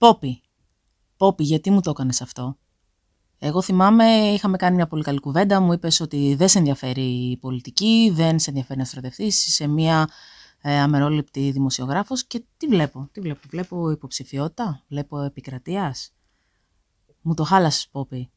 Πόπι. Πόπι, γιατί μου το έκανες αυτό; Εγώ θυμάμαι, είχαμε κάνει μια πολύ καλή κουβέντα. Μου είπες ότι δεν σε ενδιαφέρει η πολιτική, δεν σε ενδιαφέρει να στρατευτείς. Είσαι μια ε, αμερόληπτη δημοσιογράφος. Και τι βλέπω, τι βλέπω. Βλέπω υποψηφιότητα, βλέπω επικρατείας. Μου το χάλασες, Πόπι.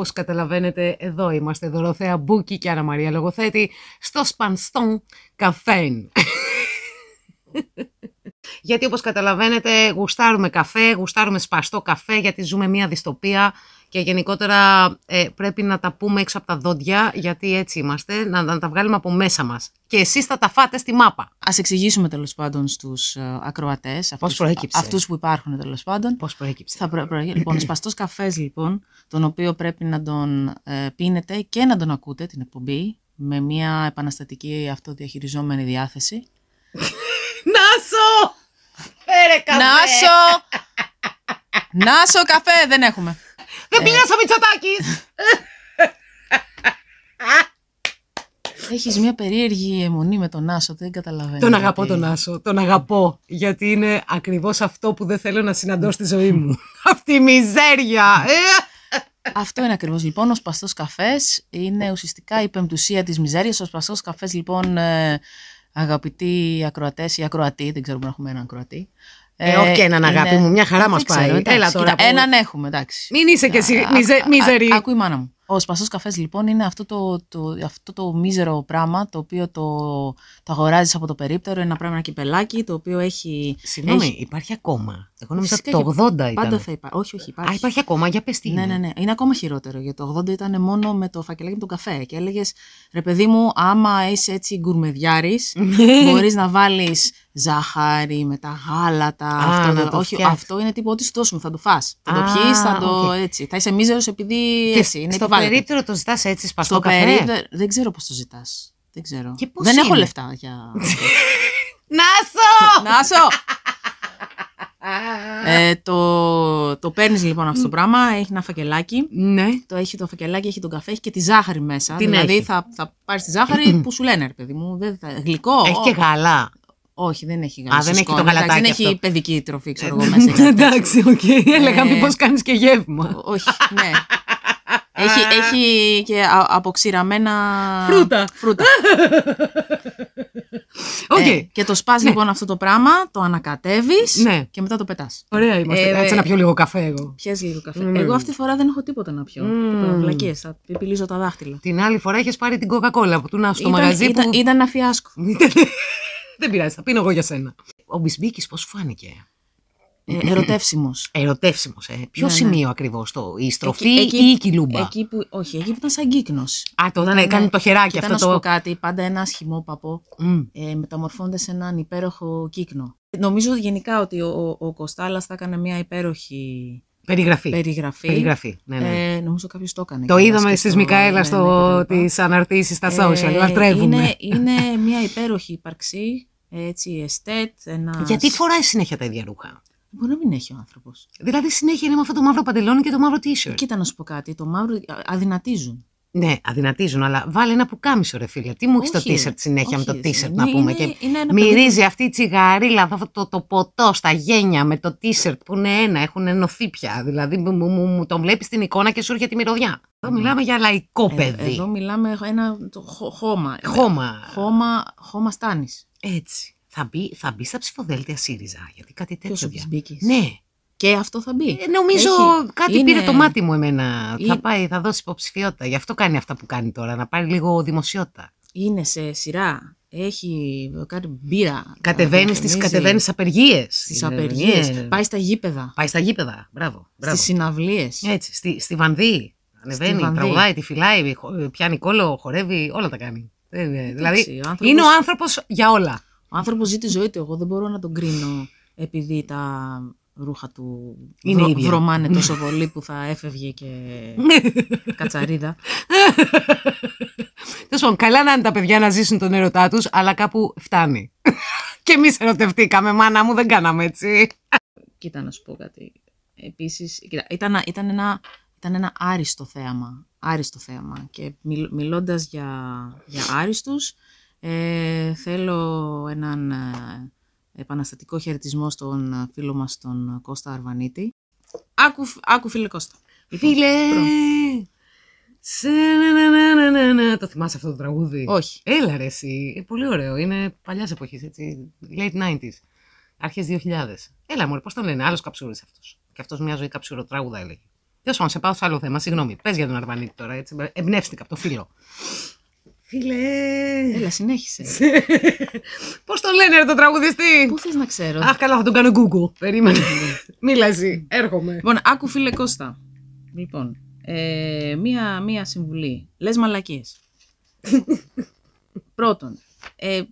Όπως καταλαβαίνετε, εδώ είμαστε Δωροθέα Μπούκη και Άννα Μαρία Λογοθέτη στο Σπανστόν Καφέν. Γιατί όπως καταλαβαίνετε γουστάρουμε καφέ, γουστάρουμε σπαστό καφέ γιατί ζούμε μια δυστοπία και γενικότερα ε, πρέπει να τα πούμε έξω από τα δόντια γιατί έτσι είμαστε, να, να τα βγάλουμε από μέσα μας. Και εσείς θα τα φάτε στη μάπα. Ας εξηγήσουμε τέλος πάντων στους ε, ακροατές, αυτούς, προέκυψε; αυτούς που υπάρχουν τέλος πάντων. Πώς προέκυψε. Θα προ... προ- λοιπόν, ο σπαστός καφές λοιπόν, τον οποίο πρέπει να τον ε, πίνετε και να τον ακούτε την εκπομπή με μια επαναστατική αυτοδιαχειριζόμενη διάθεση. Νάσο! Φέρε καφέ! Νάσο! Νάσο καφέ δεν έχουμε. Δεν πήγα στο Μητσοτάκης! Έχεις μια περίεργη αιμονή με τον Νάσο, δεν καταλαβαίνω. Τον γιατί. αγαπώ τον Άσο, τον αγαπώ, γιατί είναι ακριβώς αυτό που δεν θέλω να συναντώ στη ζωή μου. Αυτή η μιζέρια! Ε! Αυτό είναι ακριβώς λοιπόν. Ο σπαστός καφές είναι ουσιαστικά η πεμπτουσία της μιζέριας. Ο σπαστός καφές λοιπόν, ε, αγαπητοί ακροατές ή ακροατοί, δεν ξέρουμε να έχουμε έναν ακροατή. Ε, όχι και έναν, αγάπη μου, μια χαρά Δεν μας ξέρω, πάει. εντάξει, Έλα τώρα κοίτα, που- Έναν έχουμε, εντάξει. Μην είσαι κι εσύ Α, μιζε, α, μίζερη. α, Ακούει η μάνα μου. Ο σπαστός καφές λοιπόν είναι αυτό το, το, αυτό το μίζερο πράγμα το οποίο το, το αγοράζεις από το περίπτερο, είναι ένα πράγμα ένα κυπελάκι το οποίο έχει... Συγγνώμη, έχει- υπάρχει ακόμα. Εγώ νόμιζα Φυσικά ότι το και 80 ήταν. Πάντα θα υπάρχει. Όχι, όχι, υπάρχει. Α, υπάρχει ακόμα, για πες τι Ναι, είναι. ναι, ναι. Είναι ακόμα χειρότερο. Γιατί το 80 ήταν μόνο με το φακελάκι με τον καφέ. Και έλεγες, ρε παιδί μου, άμα είσαι έτσι γκουρμεδιάρης, μπορείς να βάλεις ζάχαρη με τα γάλατα. Α, αυτό, να το- το όχι, φτιάξεις. αυτό είναι τύπου ό,τι σου δώσουμε. Θα το φας. Θα το Α, πιει, θα το οκ. έτσι. Θα είσαι μίζερος επειδή Και έτσι. Είναι στο επιβάλλεται. περίπτερο το ζητάς έτσι σπαστό Στο καφέ; περίπτερο. Δεν ξέρω πώς το ζητάς. Δεν ξέρω. Και πώς δεν έχω είναι; λεφτά για. Νάσο! Νάσο! ε, το το παίρνεις λοιπόν αυτό το πράγμα. Έχει ένα φακελάκι. Ναι. Το έχει το φακελάκι, έχει τον καφέ, έχει και τη ζάχαρη μέσα. Την δηλαδή έχει. θα, θα πάρεις τη ζάχαρη που σου λένε, ρε παιδί μου. Δεν θα, γλυκό. Έχει και Ω, γάλα. Όχι, δεν έχει γάλα. Α, δεν έχει σκόνη. το γαλατάκι Εντάξει, Δεν έχει αυτό. παιδική τροφή, ξέρω εγώ μέσα. ή κάτι τέτοιο. Εντάξει, οκ. Έλεγα Ε, μήπως κάνεις και γεύμα. Όχι, ναι. έχει, έχει και α- αποξηραμένα Φρούτα. φρούτα. Οκ. Ε, και το σπάς λοιπόν αυτό το πράγμα, το ανακατεύεις Ναι. και μετά το πετάς. Ωραία είμαστε. Ε, Κάτσε ε, να πιω λίγο καφέ εγώ. Πιες λίγο καφέ. Mm. Εγώ αυτή τη φορά δεν έχω τίποτα να πιω. Mm. Τίποτα, βλακίες, θα πιπιλίζω τα δάχτυλα. Την άλλη φορά είχες πάρει την κοκακόλα που του να στο Ήταν- μαγαζί ήταν, που... ήταν ένα φιάσκο. Δεν πειράζει, θα πίνω εγώ για σένα. Ο Μπισμπίκης πώς σου φάνηκε; Ε, ερωτεύσιμος. Ερωτεύσιμος, ε. Ποιο Ναι, ναι. σημείο ακριβώς το, η στροφή Εκεί- εκεί- ή η κοιλούμπα. Εκεί που, όχι, εκεί που ήταν σαν κύκνος. Α, το Ήταν, έκανε το χεράκι Κοίτα να αυτό σου πω το... κάτι, πάντα ένα σχημόπαπο Μμ. ε, μεταμορφώνεται σε έναν υπέροχο κύκνο. Νομίζω γενικά ότι ο, ο, ο Κοστάλας θα έκανε μια υπέροχη Περιγραφή. περιγραφή. Περιγραφή, ναι, ναι. Ε, νομίζω κάποιος το έκανε. το κιόλας είδαμε και στις στο- Μικαέλα ναι, στο, ναι, κτλ. τις αναρτήσεις στα Ε, social, λατρεύουμε. Είναι, είναι μια υπέροχη ύπαρξη, έτσι, εστέτ, ένα... Γιατί φοράει συνέχεια τα ίδια ρούχα. Μπορεί να μην έχει ο άνθρωπος. Δηλαδή συνέχεια είναι με αυτό το μαύρο παντελόνι και το μαύρο t-shirt. Κοίτα να σου πω κάτι, το μαύρο α- αδυνατίζουν. Ναι, αδυνατίζουν, αλλά βάλε ένα πουκάμισο, ρε φίλε. Τι μου έχεις το Όχι, t-shirt συνέχεια με το όχι, t-shirt είναι- να πούμε. είναι- και είναι ένα μυρίζει αυτή η τσιγαρίλα, αυτό το, το ποτό στα γένια με το t-shirt που είναι ένα, έχουν ενωθεί πια. Δηλαδή μου, μου, μου, μου τον βλέπεις την εικόνα και σου έρχεται η μυρωδιά. Εδώ μιλάμε για λαϊκό Ε, παιδί. Εδώ μιλάμε ένα το, χω- χώμα. Χώμα. Χώμα, χώμα στάνης. Έτσι. Θα μπει, θα μπει στα ψηφοδέλτια ΣΥΡΙΖΑ, γιατί κάτι τέτοιο. Ποιος ο δια- Μπισμπίκης; Ναι. Και αυτό θα μπει. Ε, νομίζω Έχει- κάτι είναι- πήρε το μάτι μου εμένα. Είναι- Θα πάει, θα δώσει υποψηφιότητα. Γι' αυτό κάνει αυτά που κάνει τώρα, να πάρει λίγο δημοσιότητα. Είναι σε σειρά. Έχει κάνει μπύρα. Κατεβαίνεις στις, διαφημίζει κατεβαίνεις στις απεργίες. στις απεργίες. Ε, Πάει στα γήπεδα. Πάει στα γήπεδα. Μπράβο. μπράβο. Στις συναυλίες. Έτσι, στη, στη Βανδί. Ανεβαίνει, Βανδί. τραγουδάει, τη φυλάει, χο- πιάνει κόλλο, χορεύει, όλα τα κάνει. Ε, ε, δηλαδή, ο άνθρωπος- είναι ο άνθρωπος για όλα. Ο άνθρωπος ζει τη ζωή του. Εγώ δεν μπορώ να τον κρίνω επειδή τα ρούχα του Είναι βρω- ίδια. βρωμάνε τόσο πολύ που θα έφευγε και κατσαρίδα. Τέλος πάντων, καλά να είναι τα παιδιά να ζήσουν τον έρωτά τους, αλλά κάπου φτάνει. και εμείς ερωτευτήκαμε, μάνα μου, δεν κάναμε έτσι. Κοίτα να σου πω κάτι. Επίσης, κοίτα, ήταν, ήταν, ένα, ήταν ένα άριστο θέαμα. Άριστο θέαμα. Και μιλ, μιλώντας για, για άριστους, ε, θέλω έναν ε, επαναστατικό χαιρετισμό στον ε, φίλο μας τον Κώστα Αρβανίτη. Άκου, φ- άκου φίλε Κώστα. Λοιπόν, Φίλε! προ- Σε να να να να να να. Το θυμάσαι αυτό το τραγούδι; Όχι. Έλα ρε εσύ. Ε, Πολύ ωραίο. Είναι παλιάς εποχής, έτσι. Late 90s. Αρχές 2000. Έλα μου, πώς τον λένε; Άλλος καψούρη αυτός. Και αυτός μια ζωή καψούρο τραγούδα έλεγε. Τέλο πάντων, σε πάω σε άλλο θέμα. Συγγνώμη. Πες για τον Αρβανίτη τώρα. Έτσι. Εμπνεύστηκα από το φίλο. Φίλε. Έλα, συνέχισε. Πώς τον λένε ρε, το τραγουδιστή; Πού θες να ξέρω; Αχ, καλά, θα τον κάνω Google. Περίμενε. Μίλα εσύ. Έρχομαι. Λοιπόν, άκου φίλε Κώστα. Λοιπόν, ε, μία, μία συμβουλή. Λες μαλακίες. Πρώτον, ε,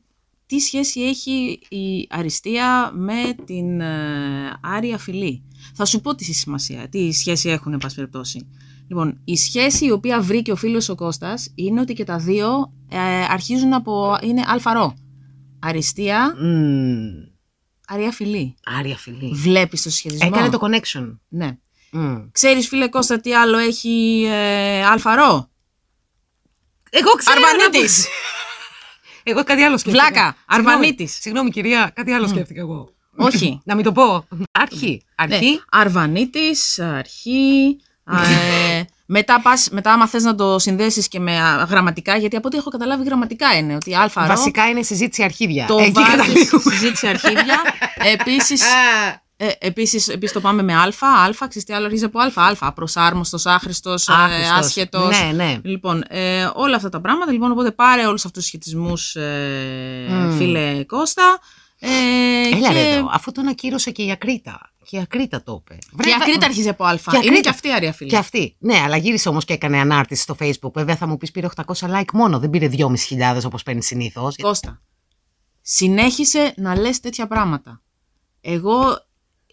τι σχέση έχει η αριστεία με την ε, άρια φυλή; Θα σου πω τι σημασία, τι σχέση έχουν, εν πάση περιπτώσει. Λοιπόν, η σχέση η οποία βρήκε ο φίλος ο Κώστας είναι ότι και τα δύο ε, αρχίζουν από, είναι αλφαρό. Αριστεία, Μμμ. αρία φυλή. Άρια φιλή. Βλέπεις το συσχετισμό. Έκανε το connection. Ναι. Μμ. Ξέρεις φίλε Κώστα τι άλλο έχει ε, αλφαρό; Εγώ ξέρω. Αρβανίτης. Εγώ κάτι άλλο σκέφτηκα. Βλάκα, Συγγνώμη. Αρβανίτης. Συγγνώμη, κυρία, κάτι άλλο σκέφτηκα εγώ. Όχι. Να μην το πω. Αρχή. Αρχή. Ναι. Αρβανίτης, αρχή. Ε, μετά, πας, μετά άμα θες να το συνδέσεις και με α, γραμματικά, γιατί από ό,τι έχω καταλάβει γραμματικά είναι ότι αλφαρό Βασικά είναι συζήτηση αρχίδια. το Εκεί βάζεις καταλήγουμε. συζήτηση αρχίδια. επίσης, Α, ε, επίσης, επίσης το πάμε με αλφα, αλφα, ξέρεις τι άλλο αρχίζει από αλφα, αλφα, απροσάρμοστος, άχρηστος, ε, άχρηστος. άσχετος. Ναι, ναι. Λοιπόν, ε, όλα αυτά τα πράγματα. Λοιπόν, οπότε πάρε όλους αυτούς τους σχετισμούς, ε, Μμμ. φίλε Κώστα. Ε, Έλα και... ρε εδώ, αφού τον ακύρωσε και η Ακρίτα. Και η Ακρίτα το είπε. Και η Ακρίτα αρχίζει από αλφα. Και η Είναι Ακρίτα. και αυτή αρία φίλε. Και αυτή. Ναι, αλλά γύρισε όμως και έκανε ανάρτηση στο Facebook. Βέβαια θα μου πεις πήρε 800 like μόνο. Δεν πήρε 2.500 όπως παίρνει συνήθως. Κώστα, συνέχισε να λες τέτοια πράγματα. Εγώ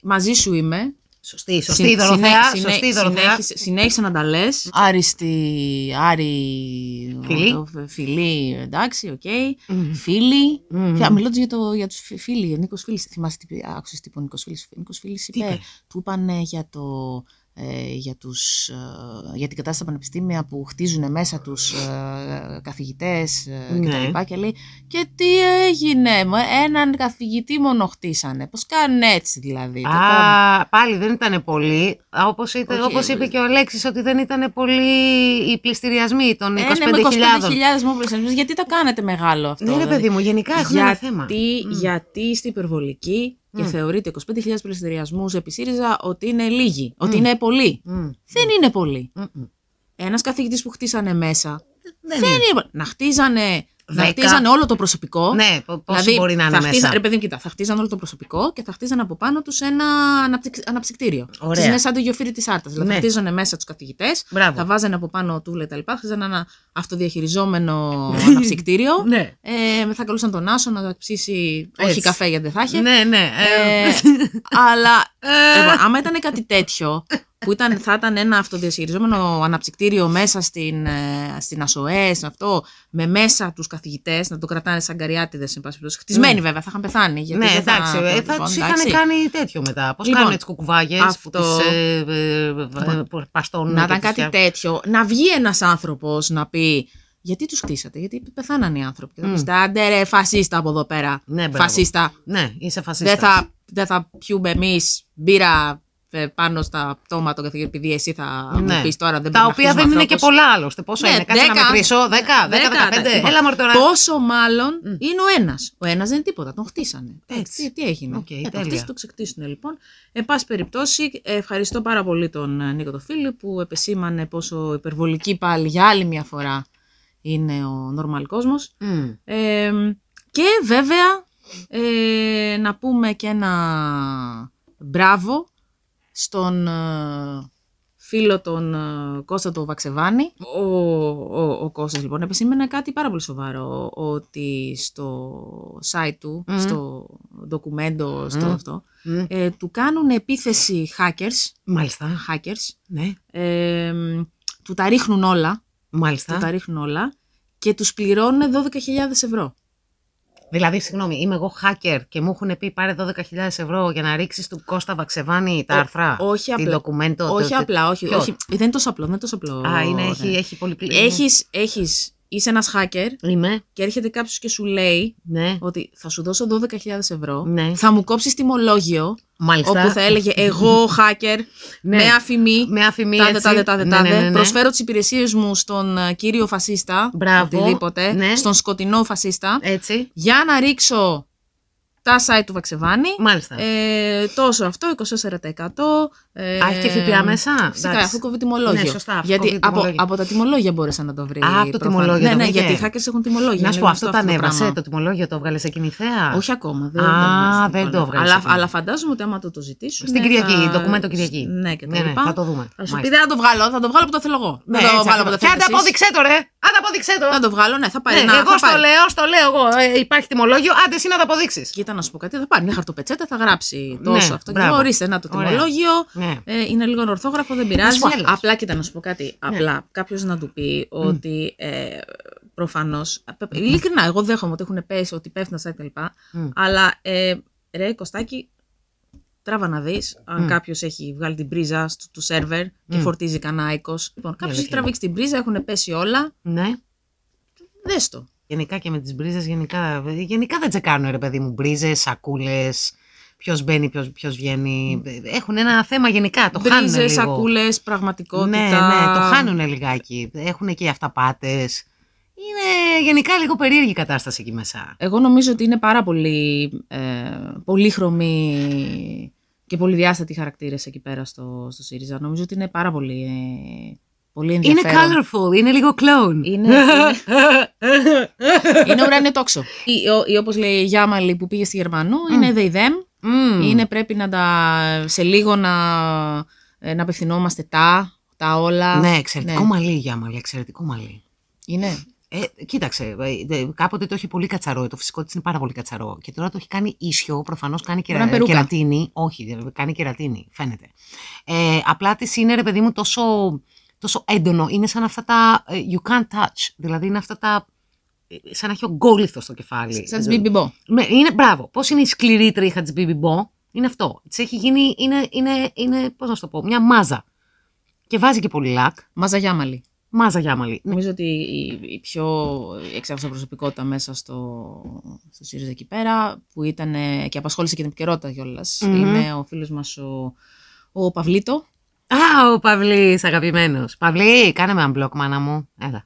μαζί σου είμαι. Σωστή, σωστή Συ- η Δωροθέα. συνέ- Σωστή η συνέ- Δωροθέα. συνέχισε, συνέχισε να τα λες. Άριστη, Άρη, Φιλή. το- φιλή, εντάξει, οκ. Μμμ. Φίλοι. Μμμ. Mm. Μιλώντας για, το, για τους φι- φίλοι, ο Νίκος Φίλης, θυμάσαι τι πει- άκουσες τι είπε ο Νίκος Φίλης; Ο Νίκος Φίλης Τι είπε, είπε; του είπαν για, το, ε, για, τους, ε, για την κατάσταση στα πανεπιστήμια που χτίζουν μέσα τους ε, καθηγητές ε, Ναι. και τα λοιπά και λέει και τι έγινε, μα, έναν καθηγητή μόνο χτίσανε, πώς κάνουν έτσι δηλαδή. το κάνουν». Α, πάλι δεν ήταν πολύ. Όπως, ήταν, Όχι, όπως ε, είπε και ο Αλέξης ότι δεν ήταν πολύ οι πληστηριασμοί των Ε, 25.000. ναι, με 25.000 μόμπλες, γιατί τα κάνετε μεγάλο αυτό. Ναι, ρε δηλαδή; παιδί μου, γενικά έχουν ένα θέμα. Γιατί, γιατί είστε υπερβολικοί και Μμ. θεωρείτε 25.000 πληστηριασμούς επί ΣΥΡΙΖΑ ότι είναι λίγοι, ότι είναι πολλοί. Μμ. Δεν είναι πολλοί. Μμ, μμ. Ένας καθηγητής που χτίσανε μέσα. Δεν Δεν είναι. είναι. Να χτίζανε, να Δέκα. χτίζανε όλο το προσωπικό. Ναι, πο- πόσο δηλαδή, μπορεί να είναι θα μέσα. χτίζανε, ρε παιδί μου, κοίτα, θα χτίζανε όλο το προσωπικό και θα χτίζανε από πάνω τους ένα αναψυκ- αναψυκτήριο. Ωραία. Είναι σαν το γεωφύρι της Άρτας. Δηλαδή, Ναι. θα χτίζανε μέσα τους καθηγητές, Μπράβο. θα βάζανε από πάνω τούλε τα λοιπά, χτίζανε ένα αυτοδιαχειριζόμενο αναψυκτήριο. Ναι. Ε, θα καλούσαν τον Άσο να τα ψήσει. Έτσι. Όχι καφέ γιατί δεν θα είχε. Ναι, ναι. ε, Ε, αλλά ε, λοιπόν, άμα ήταν κάτι τέτοιο, που ήταν, θα ήταν ένα αυτοδιαχειριζόμενο αναψυκτήριο μέσα στην, ε, στην ΑΣΟΕ, σε αυτό, με μέσα τους καθηγητές, να το κρατάνε σαν καριάτιδες, εν πάση περιπτώσει. Χτισμένοι Ναι. βέβαια, θα είχαν πεθάνει. Γιατί ναι, δεν εντάξει, ε, θα λοιπόν, του εντάξει. είχαν κάνει τέτοιο μετά. Πώς Λοιπόν, κάνουν τις κουκουβάγες που αυτό- τις ε, ε, ε, ε, παστώνουν. Να και ήταν τις κάτι φτιά- τέτοιο, να βγει ένας άνθρωπος να πει. Γιατί τους χτίσατε, Γιατί πεθάναν οι άνθρωποι. Και θα πεις, άντε ρε, φασίστα από εδώ πέρα. Ναι, μπράβο. φασίστα. Ναι, είσαι φασίστα. Δεν θα, δεν θα πιούμε εμείς μπύρα ε, πάνω στα πτώματα των καθηγητών, επειδή εσύ θα μου πεις τώρα δεν Τα μπορεί να οποία δεν χτίσουμε είναι και ανθρώπους. πολλά άλλωστε. Πόσο Ναι, είναι, κάτσε να δέκα. μετρήσω. 10, 10, 15. εντάξει, λοιπόν. Έλα μωρέ τώρα. Πόσο μάλλον είναι ο ένας. Ο ένας δεν είναι τίποτα, τον χτίσανε. Έτσι. Τι, τι έγινε. Οκ, ε, το τέλεια. χτίσανε, το ξεκτίσουν λοιπόν. Εν πάση περιπτώσει, ε, ευχαριστώ πάρα πολύ τον ε, Νίκο το Φίλη που επεσήμανε πόσο υπερβολική πάλι για άλλη μια φορά είναι ο normal κόσμος. Μμ. Ε, και βέβαια ε, να πούμε και ένα μπράβο στον ε, φίλο τον ε, Κώστα το Βαξεβάνη. Ο, ο, ο Κώστας λοιπόν επισήμενε κάτι πάρα πολύ σοβαρό, ότι στο site του, Μμμ. στο ντοκουμέντο, στο Μμ. αυτό, Μμ. ε, του κάνουν επίθεση hackers, Μάλιστα. hackers Ναι. ε, του τα ρίχνουν όλα, του Μάλιστα. τα ρίχνουν όλα και τους πληρώνουν 12.000 ευρώ. Δηλαδή, συγγνώμη, είμαι εγώ hacker και μου έχουν πει πάρε 12.000 ευρώ για να ρίξεις του Κώστα Βαξεβάνη τα Ο- άρθρα. όχι Τη απλά. ντοκουμέντο. όχι το- το- απλά, όχι, ποιο; όχι. Δεν είναι τόσο απλό, δεν είναι τόσο απλό. Α, είναι, ναι. έχει, έχει πολύ πλήρη. Έχεις, έχεις, είσαι ένας hacker Είμαι. και έρχεται κάποιος και σου λέει Ναι. ότι θα σου δώσω 12.000 ευρώ, Ναι. θα μου κόψεις τιμολόγιο, Μάλιστα. όπου θα έλεγε εγώ hacker, Ναι. με αφημί, Με αφημί τάδε, έτσι. τάδε, τάδε, Ναι, τάδε, ναι, ναι, ναι. προσφέρω τις υπηρεσίες μου στον ε, κύριο φασίστα, Μπράβο. οτιδήποτε, Ναι. στον σκοτεινό φασίστα, Έτσι. για να ρίξω τα site του Βαξεβάνη, Μάλιστα. ε, τόσο αυτό, 24%. Ε, Α, έχει και ΦΠΑ μέσα. Φυσικά, Εντάξει. αφού κόβει τιμολόγιο. Ναι, σωστά, αφού γιατί κόβει από, τιμολόγιο. από τα τιμολόγια μπόρεσα να το βρει. Α, από το προφανώς. τιμολόγιο Ναι, το ναι, βρήκε. γιατί οι hackers έχουν τιμολόγια. να σου είναι πω, αυτό γνωστό τα το ανέβασε πράγμα. το τιμολόγιο, το έβγαλε εκείνη η θέα. Όχι ακόμα. Δεν, Α, έβγαλε δεν το ακόμα. έβγαλε Αλλά, εκείνη. αλλά φαντάζομαι ότι άμα το, το ζητήσουν. Στην Κυριακή, ντοκουμέντο Κυριακή. Ναι, και τα Ναι, ναι, λοιπά. θα το δούμε. Θα σου Μάλιστα. πει δεν θα το βγάλω, θα το βγάλω που το θέλω εγώ. Ναι, δεν το έτσι βγάλω που ακριβώς. το Και θέλετε άντε εσείς. απόδειξέ το, ρε! Άντε απόδειξέ το! Θα το βγάλω, ναι, θα πάρει. Ναι, να, εγώ θα στο πάρει. λέω, στο λέω εγώ. Ε, υπάρχει τιμολόγιο, άντε εσύ να το αποδείξεις. Κοίτα να σου πω κάτι, θα πάρει μια χαρτοπετσέτα, θα γράψει τόσο Ναι, αυτό. Και μπράβο. εγώ, ορίστε, να το Ωραία. τιμολόγιο. Ναι. Ε, είναι λίγο ορθόγραφο, δεν πειράζει. σου πω άλλος. Απλά κοίτα να σου πω κάτι. Απλά κάποιος να του πει ότι ε, προφανώς. Ειλικρινά, εγώ δέχομαι ότι έχουν πέσει, ότι πέφτουν στα κτλ. Μμ. Αλλά ε, ρε Κωστάκη, τράβα να δεις αν Μμ. κάποιος έχει βγάλει την πρίζα στο, του σερβερ και Μμ. φορτίζει κανένα οίκο. Λοιπόν, κάποιος έχει αλήθεια. τραβήξει την πρίζα, έχουν πέσει όλα. Ναι. Δες το. Γενικά και με τις μπρίζες, γενικά, γενικά δεν τσεκάρουν ρε παιδί μου. Μπρίζες, σακούλες, ποιος μπαίνει, ποιος βγαίνει. Έχουν ένα θέμα γενικά. Το χάνουν Μπρίζες, λίγο. σακούλες, πραγματικότητα. Ναι, ναι, το χάνουν λιγάκι. Έχουν και οι αυταπάτες. Είναι γενικά λίγο περίεργη η κατάσταση εκεί μέσα. Εγώ νομίζω ότι είναι πάρα πολύ ε, πολύχρωμοι και πολυδιάστατοι χαρακτήρες εκεί πέρα στο, στο ΣΥΡΙΖΑ. Νομίζω ότι είναι πάρα πολύ, ε, πολύ Είναι ενδιαφέρον. colorful, είναι λίγο clone. Είναι, είναι, είναι ουράνιο τόξο. Ή, ο- ή όπως λέει η Γιάμαλη που πήγε στη Γερμανού, είναι they them. Μμμ. Είναι πρέπει να τα, σε λίγο να, ε, να απευθυνόμαστε τα, τα όλα. Ναι, εξαιρετικό Ναι. μαλλί, Γιάμαλη, εξαιρετικό μαλλί. Είναι. Ε, κοίταξε, ε, ε, κάποτε το είχε πολύ κατσαρό, το φυσικό της είναι πάρα πολύ κατσαρό. Και τώρα το έχει κάνει ίσιο, προφανώς κάνει Μπορεί να είναι κερα, περούκα. κερατίνη. Όχι, ε, κάνει κερατίνη, φαίνεται. Ε, απλά της είναι, ρε παιδί μου, τόσο, τόσο έντονο. Είναι σαν αυτά τα ε, you can't touch. Δηλαδή είναι αυτά τα. ε, σαν να έχει ογκόλυθο στο κεφάλι. Σαν τις μπιμπιμπό. Ναι, είναι, μπράβο. Πώς είναι η σκληρή τρίχα της Μπιμπιμπό, είναι αυτό. Της έχει γίνει, είναι, είναι, είναι πώς να σου το πω, μια μάζα. Και βάζει και πολύ λακ. Μάζα Γιάμαλη. Μάζα γιάμαλη. Νομίζω ότι η, η πιο εξάρτητα προσωπικότητα μέσα στο, στο ΣΥΡΙΖΑ εκεί πέρα, που ήταν ε, και απασχόλησε και την επικαιρότητα κιόλας, Μμμ. είναι ο φίλος μας ο, ο Παυλίτο. Α, ο Παυλής, αγαπημένος. Παυλή, κάνε με unblock, μάνα μου. Έλα.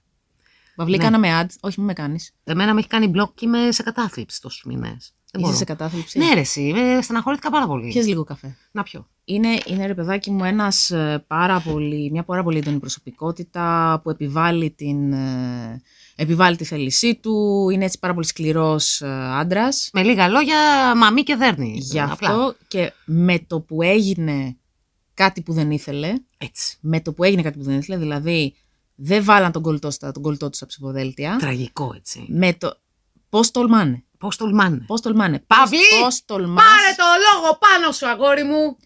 Παυλί, Ναι. κάναμε ad, όχι μην με κάνεις. Εμένα με έχει κάνει block και είμαι σε κατάθλιψη τόσους μήνες. Δεν Είσαι μπορώ. σε κατάθλιψη; Ναι, ρε, εσύ, με στεναχωρήθηκα πάρα πολύ. Πιες λίγο καφέ. Να πιω. Είναι, είναι ρε παιδάκι μου ένας ε, πάρα πολύ, μια πάρα πολύ έντονη προσωπικότητα που επιβάλλει, την, ε, επιβάλλει τη θέλησή του, είναι έτσι πάρα πολύ σκληρός ε, άντρας. Με λίγα λόγια, μαμή και δέρνει. Γι' Απλά. αυτό και με το που έγινε κάτι που δεν ήθελε, Έτσι. με το που έγινε κάτι που δεν ήθελε, δηλαδή δεν βάλαν τον κολλητό, στα, τον κολλητό τους στα ψηφοδέλτια, Τραγικό, έτσι. με το πώς τολμάνε, Πώς τολμάνε; πώς τολμάνε, Παυλί, πώς, πώς τολμάς, Πάρε το λόγο πάνω σου, αγόρι μου.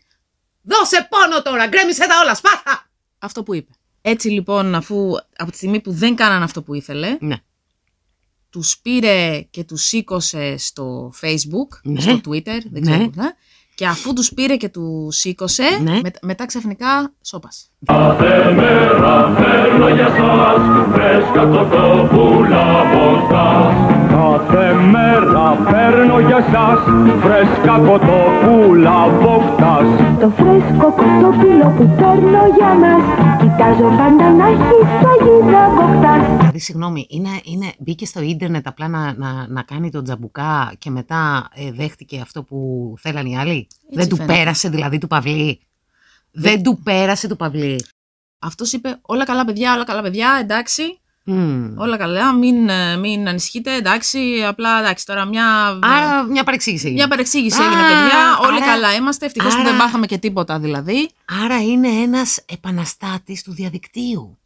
Δώσε πόνο τώρα, γκρέμισε τα όλα, σπάθα. αυτό που είπε. Έτσι λοιπόν, αφού από τη στιγμή που δεν κάναν αυτό που ήθελε, Ναι. τους πήρε και τους σήκωσε στο facebook, Ναι. στο twitter, δεν Ναι. ξέρω πού θα, και αφού τους πήρε και τους σήκωσε, Ναι. μετα- μετά ξαφνικά σώπασε. Κάθε μέρα φέρνω για σας φρέσκα κοτόπουλα από σας. Κάθε μέρα φέρνω για σας φρέσκα κοτόπουλα από σας. Το φρέσκο κοτόπουλο που παίρνω για μας Κοιτάζω πάντα να έχει σφαγίδα κοκτάς Δηλαδή, συγγνώμη, είναι, είναι, μπήκε στο ίντερνετ απλά να, να, να κάνει τον τζαμπουκά και μετά ε, δέχτηκε αυτό που θέλαν οι άλλοι; Δεν του φαίνεται. πέρασε δηλαδή του Παυλή; Δεν του πέρασε του Παυλή. Αυτός είπε όλα καλά παιδιά, όλα καλά παιδιά, εντάξει, Μμμ. Όλα καλά, μην, ε, μην ανησυχείτε, εντάξει, απλά εντάξει, τώρα μια, Άρα μια παρεξήγηση. έγινε. μια παρεξήγηση Α, έγινε παιδιά, όλοι άρα- καλά είμαστε, ευτυχώς που άρα- δεν πάθαμε και τίποτα δηλαδή. Άρα είναι ένας επαναστάτης του διαδικτύου.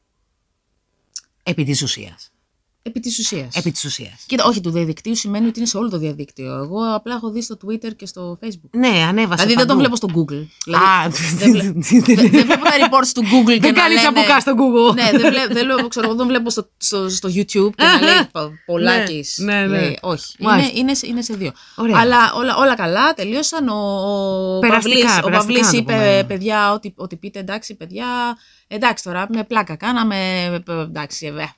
Επί της ουσίας. Επί της ουσίας. Επί της ουσίας. Κοίτα, όχι του διαδικτύου σημαίνει ότι είναι σε όλο το διαδίκτυο. Εγώ απλά έχω δει στο Twitter και στο Facebook. Ναι, ανέβασε δηλαδή δεν παντού. τον βλέπω στο Google. Δηλαδή, Α, δεν, βλέ- δεν- δεν βλέπω τα reports του Google και Δεν να κάνεις λένε- τσαμπουκά στο Google. Ναι, δεν, βλέπω, δεν, βλέπω, ξέρω, εγώ δεν βλέπω στο, στο, στο YouTube και να λέει πολλάκις. Ναι, ναι, ναι. λέει, όχι, είναι, Μάλιστα. είναι, σε- είναι σε δύο. Ωραία. Αλλά όλα, όλα καλά, τελείωσαν. Ο, ο Περαστικά, Παυλής, ο περαστικά Παυλής να το είπε, πούμε. παιδιά, ό,τι, ό,τι πείτε, εντάξει, παιδιά, εντάξει τώρα, με πλάκα κάναμε, εντάξει, ε, ε,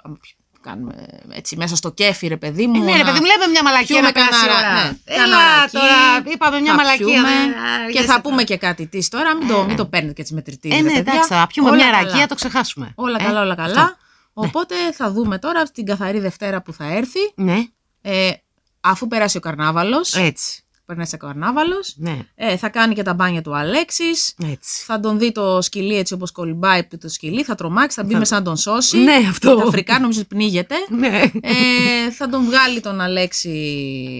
κάνουμε έτσι μέσα στο κέφι, ρε παιδί μου. Ναι, ρε να- παιδί μου, λέμε μια μαλακία πιούμε να περάσει η κανένα- ώρα. ναι, Έλα καναράκι, τώρα, είπαμε μια θα μαλακία. πιούμε ναι, και αργέσαι θα πούμε τώρα. και κάτι της τώρα, μην το, μην το παίρνετε και τις μετρητήρες. Ε, ναι, εντάξει, θα πιούμε μια ρακία, το ξεχάσουμε. Όλα Ε, καλά, όλα καλά. αυτό. Οπότε θα δούμε τώρα την καθαρή Δευτέρα που θα έρθει. Ναι, Ε, αφού περάσει ο καρνάβαλος, έτσι. Περνάει ο καρνάβαλος, Ναι, ε, θα κάνει και τα μπάνια του Αλέξης, έτσι. θα τον δει το σκυλί έτσι όπως κολυμπάει που το σκυλί, θα τρομάξει, θα μπει μέσα να τον σώσει. Ναι, αυτό. Τα Αφρικά νομίζω ότι πνίγεται. Ναι. Ε, θα τον βγάλει τον Αλέξη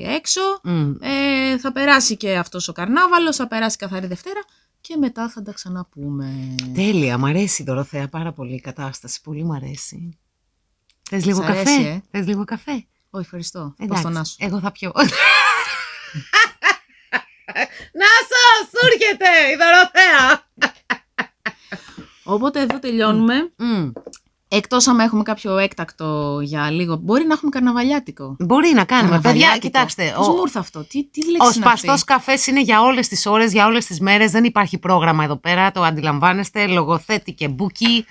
έξω. Μμ. Ε, θα περάσει και αυτός ο καρνάβαλος, θα περάσει καθαρή Δευτέρα και μετά θα τα ξαναπούμε. Τέλεια, μ' αρέσει η Δωροθέα πάρα πολύ η κατάσταση. Πολύ μ' αρέσει. Θες λίγο Σ' καφέ; αρέσει, ε; Θες λίγο καφέ; Όχι, ευχαριστώ. Πώς Εντάξει, τον άσου. εγώ θα πιω. Νάσο, σου έρχεται η Δωροθέα. Οπότε εδώ τελειώνουμε. Μμ. Εκτός άμα έχουμε κάποιο έκτακτο για λίγο. Μπορεί να έχουμε καρναβαλιάτικο. Μπορεί να κάνουμε. Παιδιά, Καρναβαλιάτικο. κοιτάξτε. Πώς ο- μου ήρθε αυτό; Τι, τι Ο λέξη είναι αυτή; σπαστός καφές είναι για όλες τις ώρες, για όλες τις μέρες. Δεν υπάρχει πρόγραμμα εδώ πέρα. Το αντιλαμβάνεστε. Λογοθέτη και μπουκι.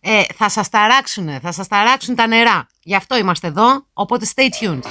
Ε, θα σας ταράξουν, θα σας ταράξουν τα νερά. Γι' αυτό είμαστε εδώ. Οπότε stay tuned.